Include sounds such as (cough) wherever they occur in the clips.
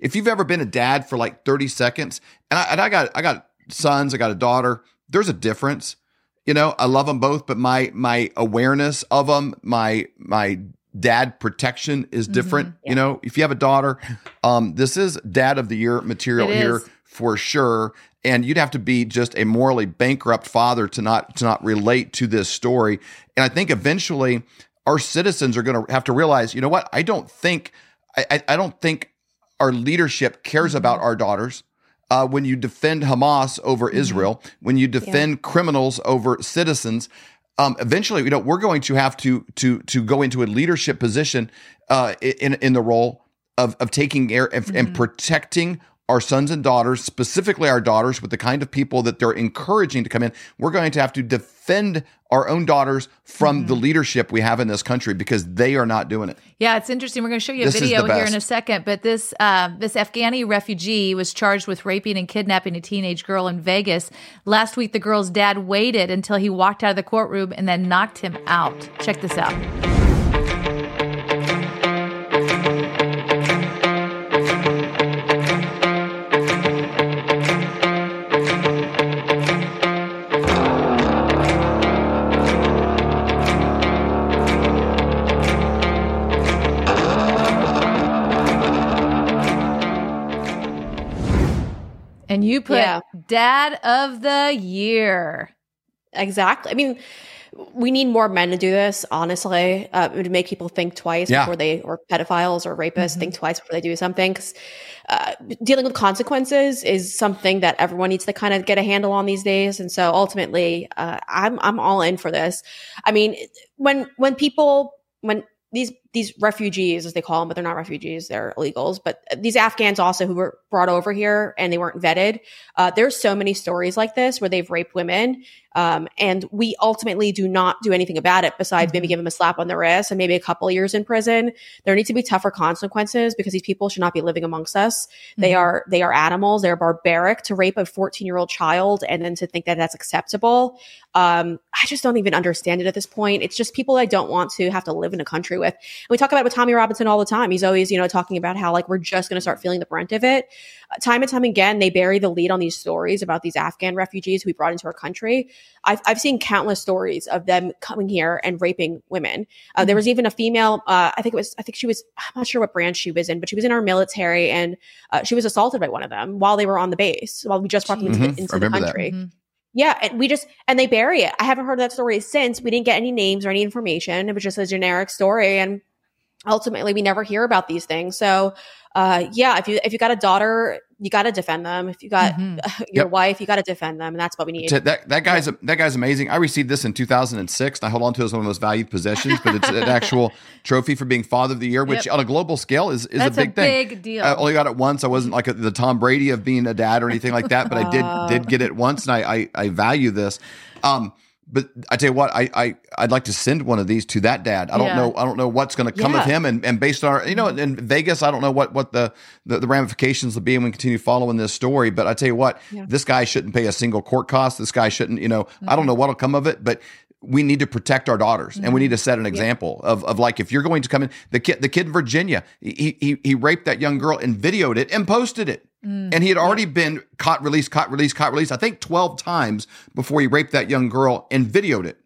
if you've ever been a dad for like 30 seconds, and I, and I got I got sons, I got a daughter. There's a difference. You know, I love them both, but my my awareness of them, my my dad protection is different. Mm-hmm, yeah. You know, if you have a daughter, um, this is dad of the year material it here is. for sure. And you'd have to be just a morally bankrupt father to not to not relate to this story. And I think eventually our citizens are going to have to realize, you know what? I don't think I, I don't think our leadership cares mm-hmm. about our daughters. Uh, when you defend Hamas over mm-hmm. Israel, when you defend yeah. criminals over citizens, um, eventually, you know, we're going to have to to to go into a leadership position uh, in in the role of of taking care of, mm-hmm. and protecting our sons and daughters, specifically our daughters, with the kind of people that they're encouraging to come in. We're going to have to defend our own daughters from mm-hmm. the leadership we have in this country because they are not doing it. Yeah, it's interesting. We're going to show you a this video here in a second. But this uh, this Afghani refugee was charged with raping and kidnapping a teenage girl in Vegas. Last week, the girl's dad waited until he walked out of the courtroom and then knocked him out. Check this out. And you put yeah. dad of the year. Exactly. I mean, we need more men to do this, honestly, uh, to make people think twice yeah. before they, or pedophiles or rapists, mm-hmm. think twice before they do something. Because uh, dealing with consequences is something that everyone needs to kind of get a handle on these days. And so ultimately, uh, I'm I'm all in for this. I mean, when when people when these these refugees, as they call them, but they're not refugees, they're illegals. But these Afghans also who were brought over here and they weren't vetted. Uh, there's so many stories like this where they've raped women, um, and we ultimately do not do anything about it besides mm-hmm. maybe give them a slap on the wrist and maybe a couple years in prison. There need to be tougher consequences because these people should not be living amongst us. Mm-hmm. They are they are animals. They're barbaric to rape a 14 year old child and then to think that that's acceptable. Um, I just don't even understand it at this point. It's just people I don't want to have to live in a country with. And we talk about it with Tommy Robinson all the time. He's always, you know, talking about how like we're just going to start feeling the brunt of it. Uh, time and time again, they bury the lead on these stories about these Afghan refugees who we brought into our country. I've, I've seen countless stories of them coming here and raping women. Uh, mm-hmm. There was even a female, uh, I think it was, I think she was, I'm not sure what branch she was in, but she was in our military and uh, she was assaulted by one of them while they were on the base, while we just brought them into, mm-hmm. the, into the country. Mm-hmm. Yeah, and we just and they bury it. I haven't heard that story since. We didn't get any names or any information. It was just a generic story, and ultimately we never hear about these things. So uh, yeah, if you if you got a daughter, you got to defend them. If you got mm-hmm. (laughs) your yep. wife, you got to defend them, and that's what we need. That that guy's yeah. that guy's amazing. I received this in 2006, and I hold on to it as one of the most valued possessions. But it's an actual (laughs) trophy for being father of the year, which yep. on a global scale is is that's a big a thing. Big deal. I only got it once. I wasn't like a, the Tom Brady of being a dad or anything like that, but I did did (laughs) get it once, and I I, I value this. Um, but I tell you what, I, I I'd like to send one of these to that dad. I don't yeah. know. I don't know what's going to come yeah. of him, and, and based on our, you know, in Vegas, I don't know what what the the, the ramifications will be, and we continue following this story. But I tell you what, yeah. this guy shouldn't pay a single court cost. This guy shouldn't, you know, mm-hmm. I don't know what'll come of it, but we need to protect our daughters mm-hmm. and we mm-hmm. need to set an example yeah. of, of like if you're going to come in the kid the kid in Virginia he, he he raped that young girl and videoed it and posted it mm and he had already yeah. been caught released caught released caught released I think 12 times before he raped that young girl and videoed it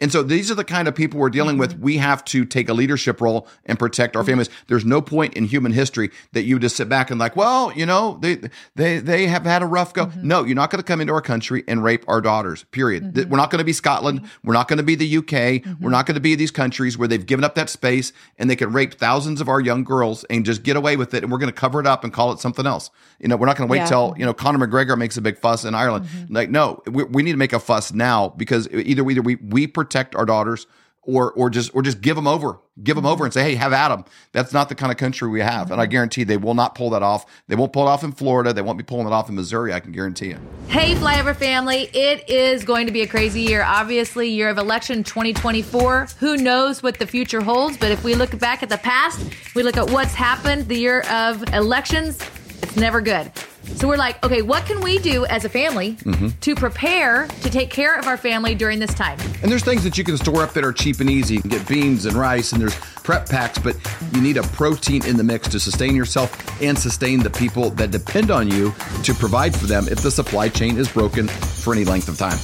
and so these are the kind of people we're dealing mm-hmm. with. We have to take a leadership role and protect our mm-hmm. families. There's no point in human history that you just sit back and like, well, you know, they they they have had a rough go. Mm-hmm. No, you're not going to come into our country and rape our daughters. Period. Mm-hmm. We're not going to be Scotland. Mm-hmm. We're not going to be the UK. Mm-hmm. We're not going to be these countries where they've given up that space and they can rape thousands of our young girls and just get away with it. And we're going to cover it up and call it something else. You know, we're not going to wait yeah. till you know Conor McGregor makes a big fuss in Ireland. Like, no, we, we need to make a fuss now because either either we we protect our daughters or or just or just give them over, give them over mm-hmm. and say, hey, have at them. That's not the kind of country we have, and I mm-hmm. guarantee they will not pull that off. They won't pull it off in Florida. They won't be pulling it off in Missouri. I can guarantee you. Hey, Flyover family, it is going to be a crazy year. Obviously, year of election 2024. Who knows what the future holds? But if we look back at the past, we look at what's happened the year of elections. It's never good. So we're like, okay, what can we do as a family mm-hmm. to prepare to take care of our family during this time? And there's things that you can store up that are cheap and easy. You can get beans and rice, and there's prep packs, but you need a protein in the mix to sustain yourself and sustain the people that depend on you to provide for them if the supply chain is broken for any length of time.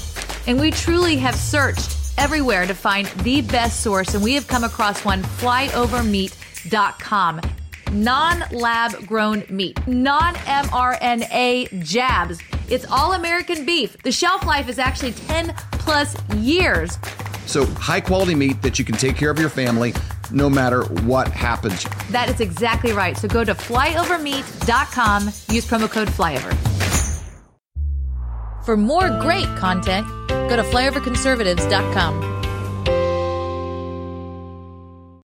And we truly have searched everywhere to find the best source, and we have come across one flyovermeat.com non lab grown meat, non mRNA jabs. It's all American beef. The shelf life is actually 10 plus years. So, high quality meat that you can take care of your family no matter what happens. That is exactly right. So, go to flyovermeat.com, use promo code flyover. For more great content, go to flyoverconservatives.com.